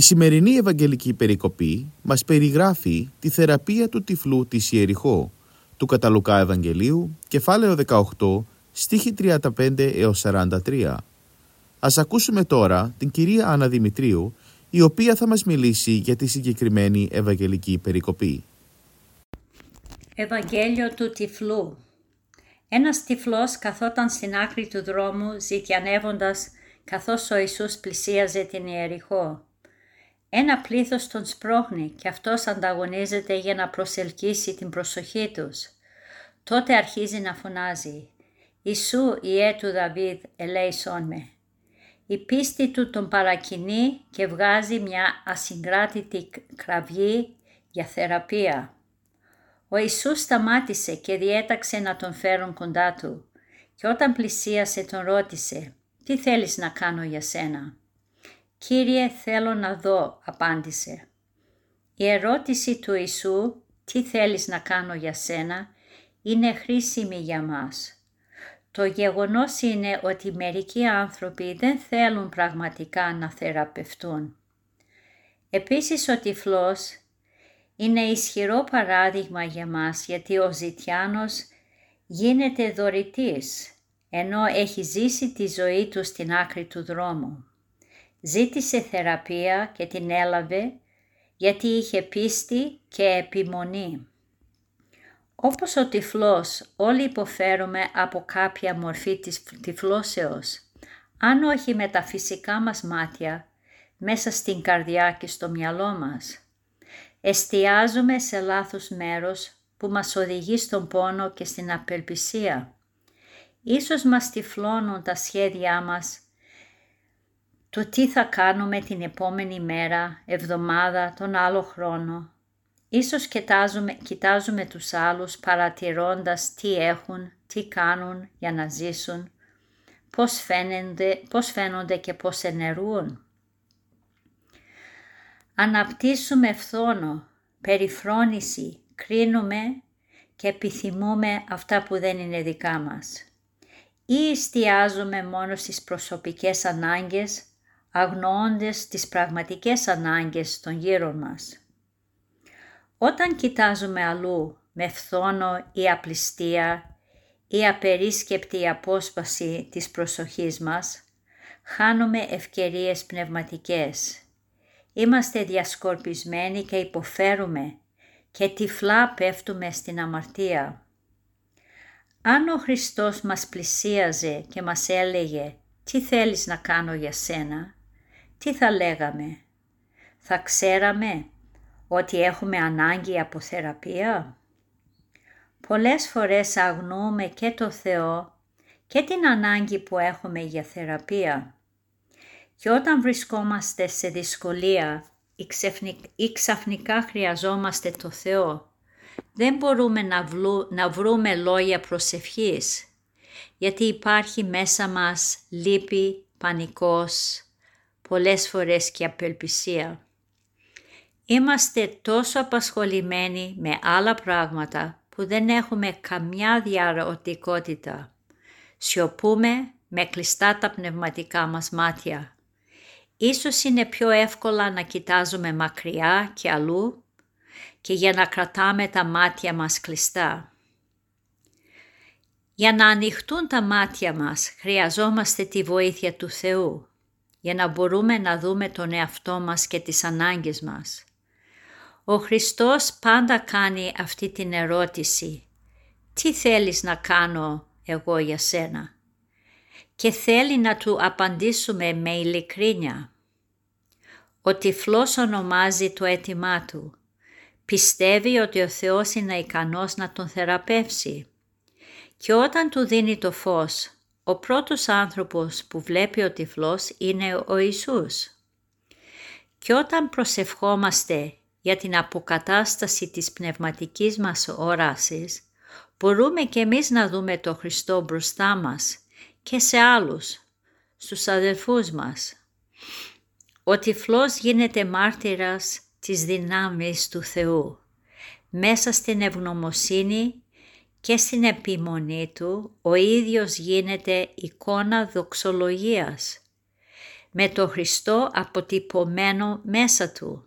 Η σημερινή Ευαγγελική Περικοπή μας περιγράφει τη θεραπεία του τυφλού της Ιεριχώ, του Καταλουκά Ευαγγελίου, κεφάλαιο 18, στίχη 35 έως 43. Ας ακούσουμε τώρα την κυρία Άννα Δημητρίου, η οποία θα μας μιλήσει για τη συγκεκριμένη Ευαγγελική Περικοπή. Ευαγγέλιο του τυφλού Ένας τυφλός καθόταν στην άκρη του δρόμου ζητιανεύοντας καθώς ο Ιησούς πλησίαζε την Ιεριχώ. Ένα πλήθος τον σπρώχνει και αυτός ανταγωνίζεται για να προσελκύσει την προσοχή τους. Τότε αρχίζει να φωνάζει «Ιησού, Ιε του Δαβίδ, ελέησόν με». Η πίστη του τον παρακινεί και βγάζει μια ασυγκράτητη κραυγή για θεραπεία. Ο Ιησούς σταμάτησε και διέταξε να τον φέρουν κοντά του και όταν πλησίασε τον ρώτησε «Τι θέλεις να κάνω για σένα» «Κύριε θέλω να δω», απάντησε. Η ερώτηση του Ιησού «Τι θέλεις να κάνω για σένα» είναι χρήσιμη για μας. Το γεγονός είναι ότι μερικοί άνθρωποι δεν θέλουν πραγματικά να θεραπευτούν. Επίσης ο τυφλός είναι ισχυρό παράδειγμα για μας γιατί ο ζητιάνος γίνεται δωρητής ενώ έχει ζήσει τη ζωή του στην άκρη του δρόμου. Ζήτησε θεραπεία και την έλαβε γιατί είχε πίστη και επιμονή. Όπως ο τυφλός όλοι υποφέρουμε από κάποια μορφή της τυφλώσεως, αν όχι με τα φυσικά μας μάτια, μέσα στην καρδιά και στο μυαλό μας. Εστιάζουμε σε λάθος μέρος που μας οδηγεί στον πόνο και στην απελπισία. Ίσως μας τυφλώνουν τα σχέδιά μας το τι θα κάνουμε την επόμενη μέρα, εβδομάδα, τον άλλο χρόνο. Ίσως κοιτάζουμε, κοιτάζουμε τους άλλους παρατηρώντας τι έχουν, τι κάνουν για να ζήσουν, πώς φαίνονται, πώς φαίνονται και πώς ενεργούν. Αναπτύσσουμε φθόνο, περιφρόνηση, κρίνουμε και επιθυμούμε αυτά που δεν είναι δικά μας. Ή εστιάζουμε μόνο στις προσωπικές ανάγκες αγνοώντας τις πραγματικές ανάγκες των γύρω μας. Όταν κοιτάζουμε αλλού με φθόνο ή απληστία ή απερίσκεπτη απόσπαση της προσοχής μας, χάνουμε ευκαιρίες πνευματικές. Είμαστε διασκορπισμένοι και υποφέρουμε και τυφλά πέφτουμε στην αμαρτία. Αν ο Χριστός μας πλησίαζε και μας έλεγε «Τι θέλεις να κάνω για σένα» τι θα λέγαμε; Θα ξέραμε ότι έχουμε ανάγκη από θεραπεία; Πολλές φορές αγνοούμε και το Θεό και την ανάγκη που έχουμε για θεραπεία. Και όταν βρισκόμαστε σε δυσκολία ή ξαφνικά χρειαζόμαστε το Θεό, δεν μπορούμε να, να βρούμε λόγια προσευχής, γιατί υπάρχει μέσα μας λύπη, πανικός, πολλές φορές και απελπισία. Είμαστε τόσο απασχολημένοι με άλλα πράγματα που δεν έχουμε καμιά διαρροτικότητα. Σιωπούμε με κλειστά τα πνευματικά μας μάτια. Ίσως είναι πιο εύκολα να κοιτάζουμε μακριά και αλλού και για να κρατάμε τα μάτια μας κλειστά. Για να ανοιχτούν τα μάτια μας χρειαζόμαστε τη βοήθεια του Θεού για να μπορούμε να δούμε τον εαυτό μας και τις ανάγκες μας. Ο Χριστός πάντα κάνει αυτή την ερώτηση «Τι θέλεις να κάνω εγώ για σένα» και θέλει να του απαντήσουμε με ειλικρίνεια. Ο τυφλός ονομάζει το αίτημά του πιστεύει ότι ο Θεός είναι ικανός να τον θεραπεύσει. Και όταν του δίνει το φως, ο πρώτος άνθρωπος που βλέπει ο τυφλός είναι ο Ιησούς. Και όταν προσευχόμαστε για την αποκατάσταση της πνευματικής μας όρασης, μπορούμε και εμείς να δούμε το Χριστό μπροστά μας και σε άλλους, στους αδελφούς μας. Ο τυφλός γίνεται μάρτυρας της δυνάμεις του Θεού. Μέσα στην ευγνωμοσύνη και στην επιμονή του ο ίδιος γίνεται εικόνα δοξολογίας με το Χριστό αποτυπωμένο μέσα του.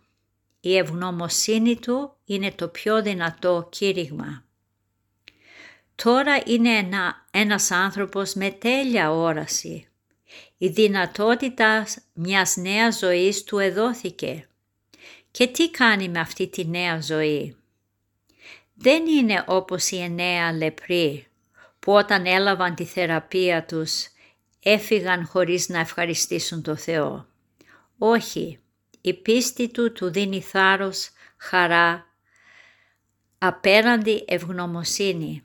Η ευγνωμοσύνη του είναι το πιο δυνατό κήρυγμα. Τώρα είναι ένα, ένας άνθρωπος με τέλεια όραση. Η δυνατότητα μιας νέας ζωής του εδόθηκε. Και τι κάνει με αυτή τη νέα ζωή; Δεν είναι όπως οι εννέα λεπροί που όταν έλαβαν τη θεραπεία τους έφυγαν χωρίς να ευχαριστήσουν το Θεό. Όχι, η πίστη του του δίνει θάρρος, χαρά, απέραντη ευγνωμοσύνη.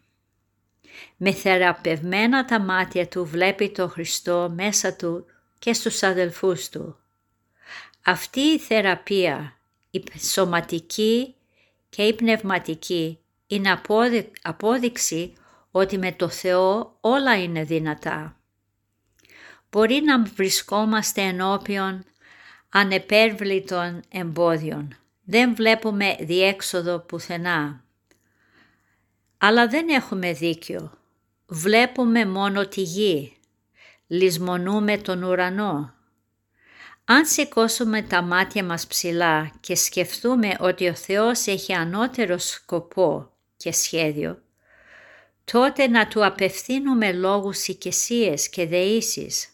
Με θεραπευμένα τα μάτια του βλέπει το Χριστό μέσα του και στους αδελφούς του. Αυτή η θεραπεία, η σωματική και η πνευματική, είναι απόδειξη ότι με το Θεό όλα είναι δυνατά. Μπορεί να βρισκόμαστε ενώπιον ανεπέρβλητων εμπόδιων. Δεν βλέπουμε διέξοδο πουθενά. Αλλά δεν έχουμε δίκιο. Βλέπουμε μόνο τη γη. Λυσμονούμε τον ουρανό. Αν σηκώσουμε τα μάτια μας ψηλά και σκεφτούμε ότι ο Θεός έχει ανώτερο σκοπό και σχέδιο, τότε να του απευθύνουμε λόγους οικεσίες και δεήσεις.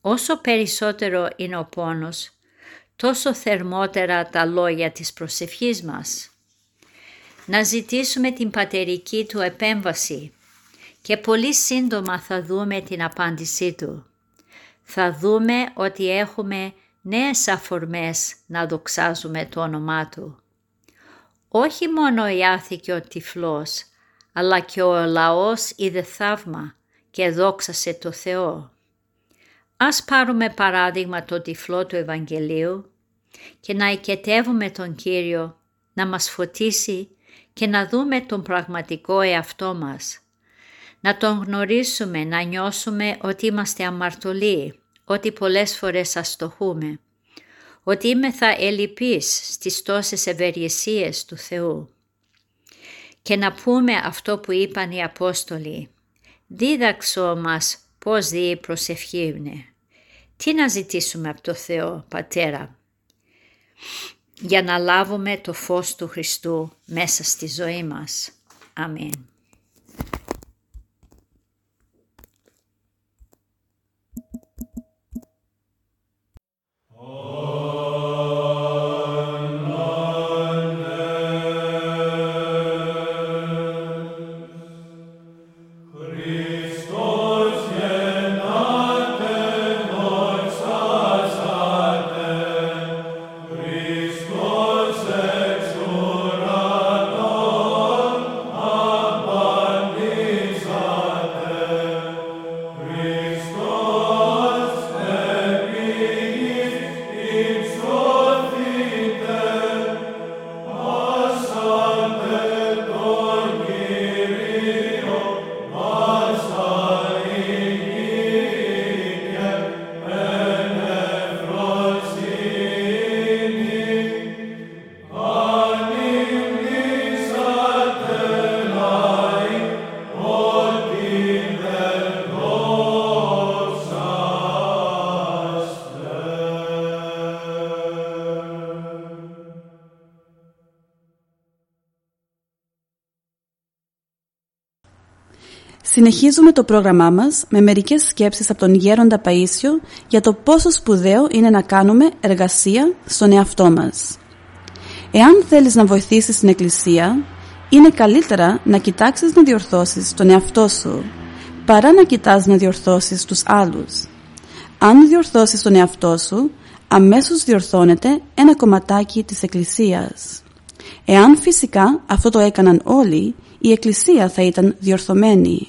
Όσο περισσότερο είναι ο πόνος, τόσο θερμότερα τα λόγια της προσευχής μας. Να ζητήσουμε την πατερική του επέμβαση και πολύ σύντομα θα δούμε την απάντησή του. Θα δούμε ότι έχουμε νέες αφορμές να δοξάζουμε το όνομά του. Όχι μόνο η ο τυφλός, αλλά και ο λαός είδε θαύμα και δόξασε το Θεό. Ας πάρουμε παράδειγμα το τυφλό του Ευαγγελίου και να οικετεύουμε τον Κύριο να μας φωτίσει και να δούμε τον πραγματικό εαυτό μας. Να τον γνωρίσουμε, να νιώσουμε ότι είμαστε αμαρτωλοί, ότι πολλές φορές αστοχούμε, ότι είμαι θα ελλειπής στις τόσες ευεργεσίες του Θεού. Και να πούμε αυτό που είπαν οι Απόστολοι, δίδαξό μας πώς δει η προσευχή είναι. Τι να ζητήσουμε από το Θεό, Πατέρα, για να λάβουμε το φως του Χριστού μέσα στη ζωή μας. Αμήν. Συνεχίζουμε το πρόγραμμά μας με μερικές σκέψεις από τον Γέροντα Παΐσιο για το πόσο σπουδαίο είναι να κάνουμε εργασία στον εαυτό μας. Εάν θέλεις να βοηθήσεις την Εκκλησία, είναι καλύτερα να κοιτάξεις να διορθώσεις τον εαυτό σου, παρά να κοιτάς να διορθώσεις τους άλλους. Αν διορθώσεις τον εαυτό σου, αμέσως διορθώνεται ένα κομματάκι της Εκκλησίας. Εάν φυσικά αυτό το έκαναν όλοι, η Εκκλησία θα ήταν διορθωμένη.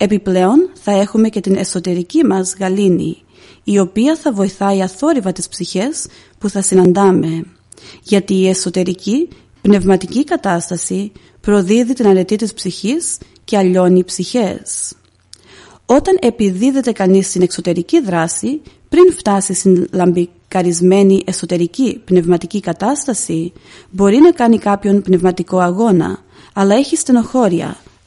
Επιπλέον θα έχουμε και την εσωτερική μας γαλήνη, η οποία θα βοηθάει αθόρυβα τις ψυχές που θα συναντάμε. Γιατί η εσωτερική πνευματική κατάσταση προδίδει την αρετή της ψυχής και αλλιώνει ψυχές. Όταν επιδίδεται κανείς στην εξωτερική δράση, πριν φτάσει στην λαμπικαρισμένη εσωτερική πνευματική κατάσταση, μπορεί να κάνει κάποιον πνευματικό αγώνα, αλλά έχει στενοχώρια,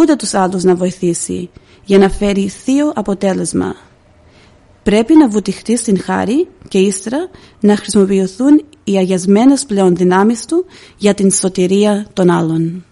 ούτε τους άλλους να βοηθήσει, για να φέρει θείο αποτέλεσμα. Πρέπει να βουτυχτεί στην χάρη και ύστερα να χρησιμοποιηθούν οι αγιασμένες πλέον δυνάμεις του για την σωτηρία των άλλων.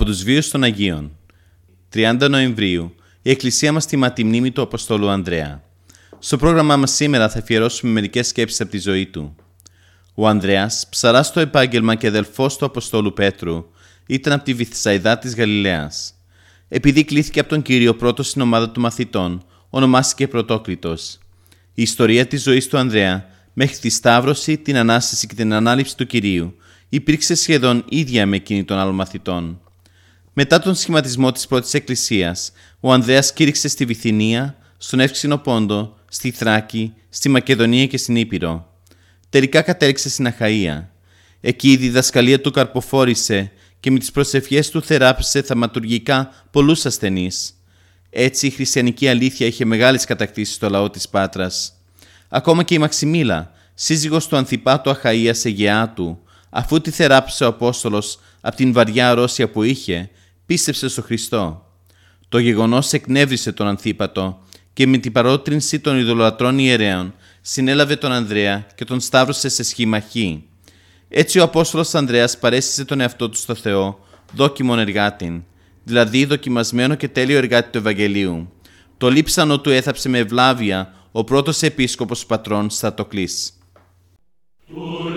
Από τους βίους των Αγίων 30 Νοεμβρίου η Εκκλησία μας τιμά τη μνήμη του Αποστόλου Ανδρέα. Στο πρόγραμμά μας σήμερα θα αφιερώσουμε μερικές σκέψεις από τη ζωή του. Ο Ανδρέας, ψαράς στο επάγγελμα και αδελφός του Αποστόλου Πέτρου, ήταν από τη Βυθσαϊδά της Γαλιλαίας. Επειδή κλήθηκε από τον Κύριο πρώτο στην ομάδα του μαθητών, ονομάστηκε Πρωτόκλητος. Η ιστορία της ζωής του Ανδρέα μέχρι τη Σταύρωση, την Ανάσταση και την Ανάληψη του Κυρίου υπήρξε σχεδόν ίδια με εκείνη των άλλων μαθητών. Μετά τον σχηματισμό της πρώτης εκκλησίας, ο Ανδρέας κήρυξε στη Βυθινία, στον Εύξηνο Πόντο, στη Θράκη, στη Μακεδονία και στην Ήπειρο. Τελικά κατέληξε στην Αχαΐα. Εκεί η διδασκαλία του καρποφόρησε και με τις προσευχές του θεράπησε θαυματουργικά πολλούς ασθενείς. Έτσι η χριστιανική αλήθεια είχε μεγάλες κατακτήσεις στο λαό της Πάτρας. Ακόμα και η Μαξιμίλα, σύζυγος του Ανθιπάτου Αχαΐας Αιγεάτου, αφού τη θεράπησε ο Απόστολος από την βαριά αρρώστια που είχε, πίστεψε στο Χριστό. Το γεγονός εκνεύρισε τον Ανθίπατο και με την παρότρινση των ειδωλατρών ιερέων συνέλαβε τον Ανδρέα και τον σταύρωσε σε σχήμα χ. Έτσι ο Απόστολος Ανδρέας παρέστησε τον εαυτό του στο Θεό, δόκιμον εργάτην, δηλαδή δοκιμασμένο και τέλειο εργάτη του Ευαγγελίου. Το λείψανο του έθαψε με ευλάβεια ο πρώτος επίσκοπος πατρών Στατοκλής. Του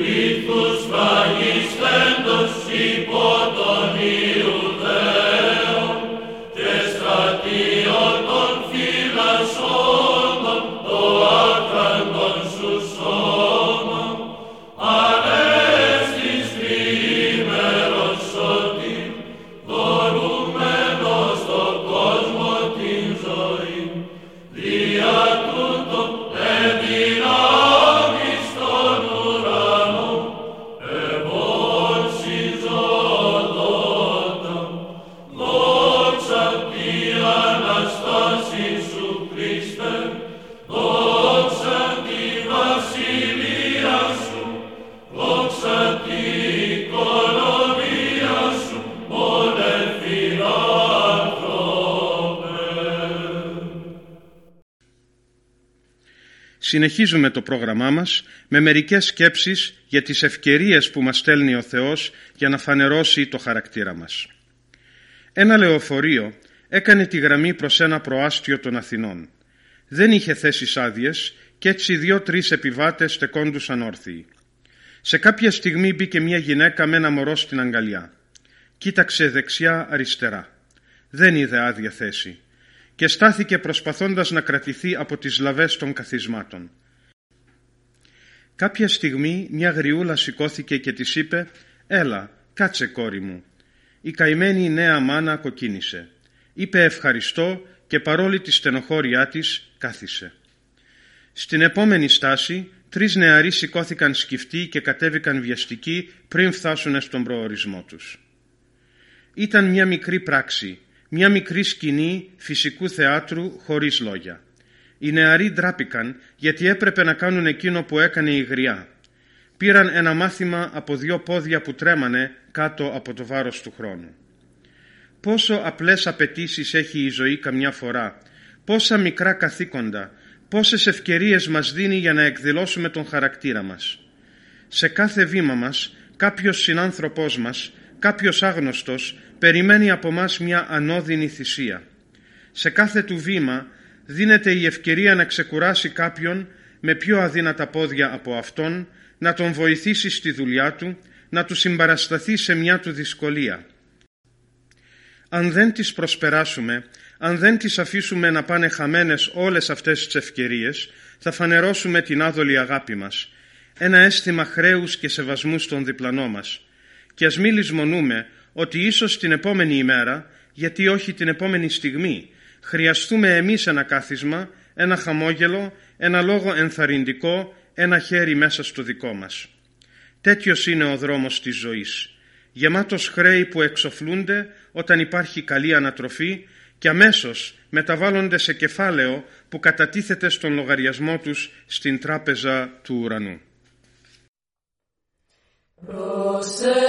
Συνεχίζουμε το πρόγραμμά μας με μερικές σκέψεις για τις ευκαιρίες που μας στέλνει ο Θεός για να φανερώσει το χαρακτήρα μας. Ένα λεωφορείο έκανε τη γραμμή προς ένα προάστιο των Αθηνών. Δεν είχε θέσεις άδειες και έτσι δύο-τρεις επιβάτες στεκόντουσαν όρθιοι. Σε κάποια στιγμή μπήκε μια γυναίκα με ένα μωρό στην αγκαλιά. Κοίταξε δεξιά αριστερά. Δεν είδε άδεια θέση και στάθηκε προσπαθώντας να κρατηθεί από τις λαβές των καθισμάτων. Κάποια στιγμή μια γριούλα σηκώθηκε και της είπε «Έλα, κάτσε κόρη μου». Η καημένη νέα μάνα κοκκίνησε. Είπε ευχαριστώ και παρόλη τη στενοχώριά της κάθισε. Στην επόμενη στάση τρεις νεαροί σηκώθηκαν σκυφτοί και κατέβηκαν βιαστικοί πριν φτάσουν στον προορισμό τους. Ήταν μια μικρή πράξη μια μικρή σκηνή φυσικού θεάτρου χωρίς λόγια. Οι νεαροί ντράπηκαν γιατί έπρεπε να κάνουν εκείνο που έκανε η γριά. Πήραν ένα μάθημα από δύο πόδια που τρέμανε κάτω από το βάρος του χρόνου. Πόσο απλές απαιτήσεις έχει η ζωή καμιά φορά, πόσα μικρά καθήκοντα, πόσες ευκαιρίες μας δίνει για να εκδηλώσουμε τον χαρακτήρα μας. Σε κάθε βήμα μας κάποιος συνάνθρωπός μας, κάποιος άγνωστος περιμένει από μας μια ανώδυνη θυσία. Σε κάθε του βήμα δίνεται η ευκαιρία να ξεκουράσει κάποιον με πιο αδύνατα πόδια από αυτόν, να τον βοηθήσει στη δουλειά του, να του συμπαρασταθεί σε μια του δυσκολία. Αν δεν τις προσπεράσουμε, αν δεν τις αφήσουμε να πάνε χαμένες όλες αυτές τις ευκαιρίες, θα φανερώσουμε την άδολη αγάπη μας, ένα αίσθημα χρέους και σεβασμού στον διπλανό μας. Και ας μη λησμονούμε ότι ίσως την επόμενη ημέρα, γιατί όχι την επόμενη στιγμή, χρειαστούμε εμείς ένα κάθισμα, ένα χαμόγελο, ένα λόγο ενθαρρυντικό, ένα χέρι μέσα στο δικό μας. Τέτοιος είναι ο δρόμος της ζωής, γεμάτος χρέη που εξοφλούνται όταν υπάρχει καλή ανατροφή και αμέσως μεταβάλλονται σε κεφάλαιο που κατατίθεται στον λογαριασμό τους στην τράπεζα του ουρανού. Δοξασμένος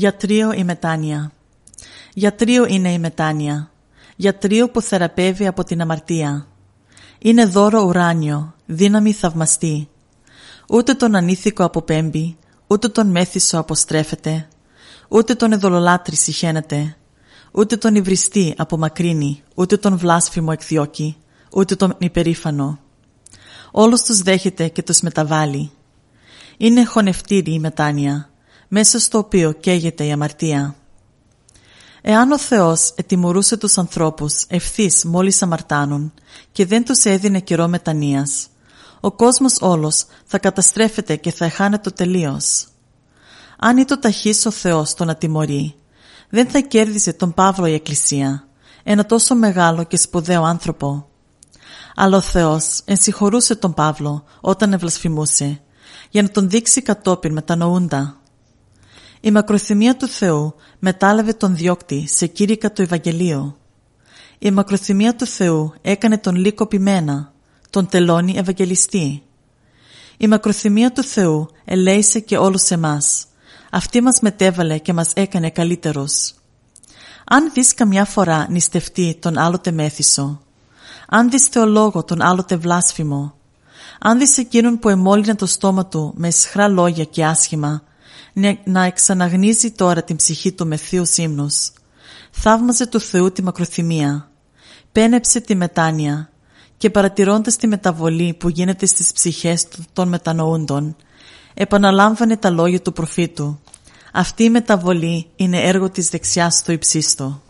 Γιατρίο η μετάνοια. Γιατρίο είναι η μετάνοια. Γιατρίο που θεραπεύει από την αμαρτία. Είναι δώρο ουράνιο, δύναμη θαυμαστή. Ούτε τον ανήθικο αποπέμπει, ούτε τον μέθησο αποστρέφεται, ούτε τον εδωλολάτρη συχαίνεται, ούτε τον υβριστή απομακρύνει, ούτε τον βλάσφημο εκδιώκει, ούτε τον υπερήφανο. Όλους τους δέχεται και τους μεταβάλλει. Είναι χωνευτήρη η μετάνοια, μέσα στο οποίο καίγεται η αμαρτία. Εάν ο Θεός ετιμωρούσε τους ανθρώπους ευθύς μόλις αμαρτάνουν και δεν τους έδινε καιρό μετανοίας, ο κόσμος όλος θα καταστρέφεται και θα εχάνεται τελείως. Αν ήταν ταχύς ο Θεός το να τιμωρεί, δεν θα κέρδισε τον Παύλο η Εκκλησία, ένα τόσο μεγάλο και σπουδαίο άνθρωπο. Αλλά ο Θεός ενσυχωρούσε τον Παύλο όταν ευλασφημούσε, για να τον δείξει κατόπιν μετανοούντα. Η μακροθυμία του Θεού μετάλαβε τον διώκτη σε κήρυκα το Ευαγγελίο. Η μακροθυμία του Θεού έκανε τον λύκο πειμένα, τον τελώνει Ευαγγελιστή. Η μακροθυμία του Θεού ελέησε και όλους εμάς. Αυτή μας μετέβαλε και μας έκανε καλύτερος. Αν δεις καμιά φορά νηστευτεί τον άλλοτε μέθησο, αν δεις θεολόγο τον άλλοτε βλάσφημο, αν δεις εκείνον που εμόλυνε το στόμα του με σχρά λόγια και άσχημα, να εξαναγνίζει τώρα την ψυχή του με θείους ύμνους. Θαύμαζε του Θεού τη μακροθυμία. Πένεψε τη μετάνοια και παρατηρώντας τη μεταβολή που γίνεται στις ψυχές των μετανοούντων, επαναλάμβανε τα λόγια του προφήτου. Αυτή η μεταβολή είναι έργο της δεξιάς στο υψίστο.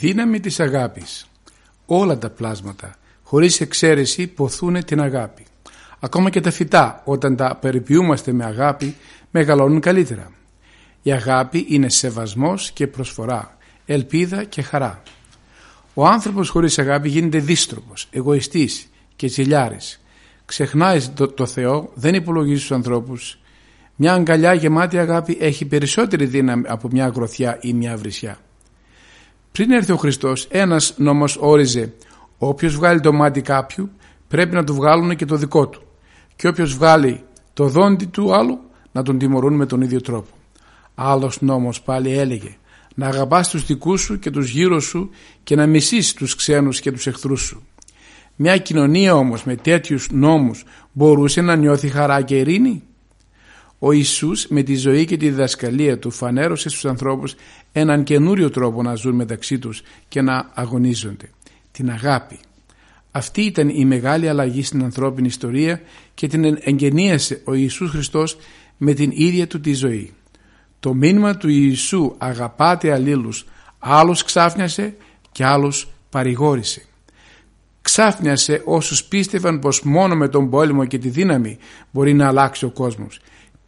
Δύναμη της αγάπης. Όλα τα πλάσματα, χωρίς εξαίρεση, ποθούν την αγάπη. Ακόμα και τα φυτά, όταν τα περιποιούμαστε με αγάπη, μεγαλώνουν καλύτερα. Η αγάπη είναι σεβασμός και προσφορά, ελπίδα και χαρά. Ο άνθρωπος χωρίς αγάπη γίνεται δίστροπος, εγωιστής και τσιλιάρης. Ξεχνάει το, το Θεό, δεν υπολογίζει τους ανθρώπους. Μια αγκαλιά γεμάτη αγάπη έχει περισσότερη δύναμη από μια γροθιά ή μια βρισιά. Πριν έρθει ο Χριστός, ένας νόμος όριζε: Όποιος βγάλει το μάτι κάποιου, πρέπει να του βγάλουν και το δικό του. Και όποιος βγάλει το δόντι του άλλου, να τον τιμωρούν με τον ίδιο τρόπο. Άλλος νόμος πάλι έλεγε: Να αγαπάς τους δικούς σου και τους γύρω σου και να μισείς τους ξένους και τους εχθρούς σου. Μια κοινωνία όμως με τέτοιους νόμους μπορούσε να νιώθει χαρά και ειρήνη; Ο Ιησούς με τη ζωή και τη διδασκαλία του φανέρωσε στους ανθρώπους έναν καινούριο τρόπο να ζουν μεταξύ τους και να αγωνίζονται. Την αγάπη. Αυτή ήταν η μεγάλη αλλαγή στην ανθρώπινη ιστορία και την εγγενίασε ο Ιησούς Χριστός με την ίδια του τη ζωή. Το μήνυμα του Ιησού αγαπάτε αλλήλους άλλος ξάφνιασε και άλλος παρηγόρησε. Ξάφνιασε όσους πίστευαν πως μόνο με τον πόλεμο και τη δύναμη μπορεί να αλλάξει ο κόσμος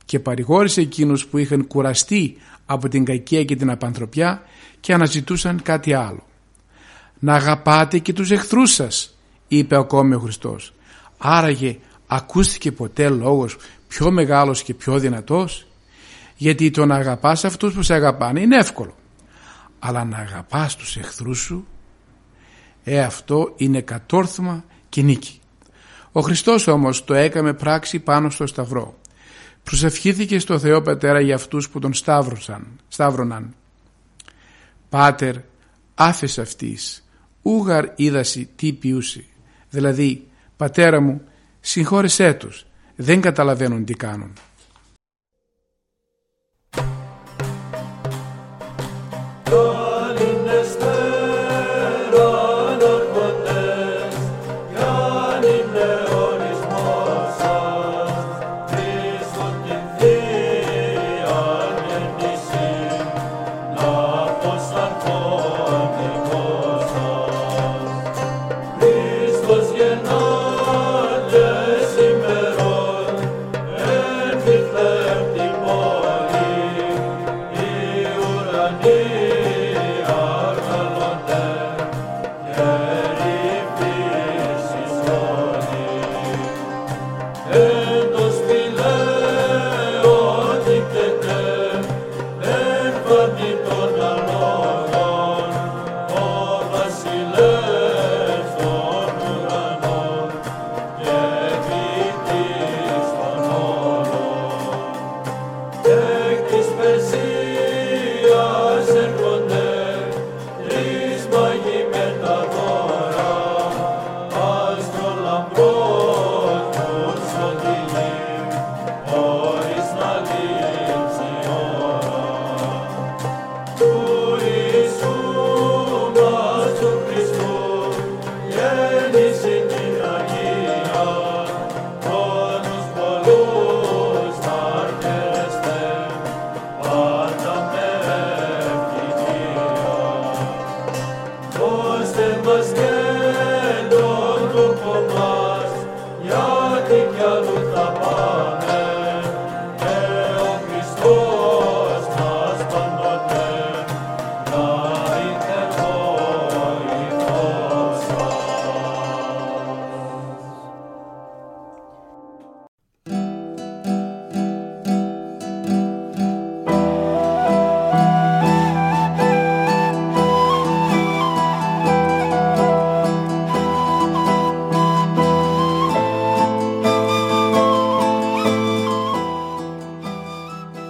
και παρηγόρησε εκείνους που είχαν κουραστεί από την κακία και την απανθρωπιά και αναζητούσαν κάτι άλλο. «Να αγαπάτε και τους εχθρούς σας», είπε ακόμη ο Χριστός. Άραγε ακούστηκε ποτέ λόγος πιο μεγάλος και πιο δυνατός; Γιατί το να αγαπάς αυτούς που σε αγαπάνε είναι εύκολο αλλά να αγαπάς τους εχθρούς σου ε αυτό είναι κατόρθωμα και νίκη. Ο Χριστός όμως το έκαμε πράξη πάνω στο σταυρό. Προσευχήθηκε στο Θεό Πατέρα για αυτούς που τον σταύρωσαν, σταύρωναν. Πάτερ, άφες αυτής, ούγαρ είδαση τι ποιούσι. Δηλαδή, πατέρα μου, συγχώρεσέ τους, δεν καταλαβαίνουν τι κάνουν.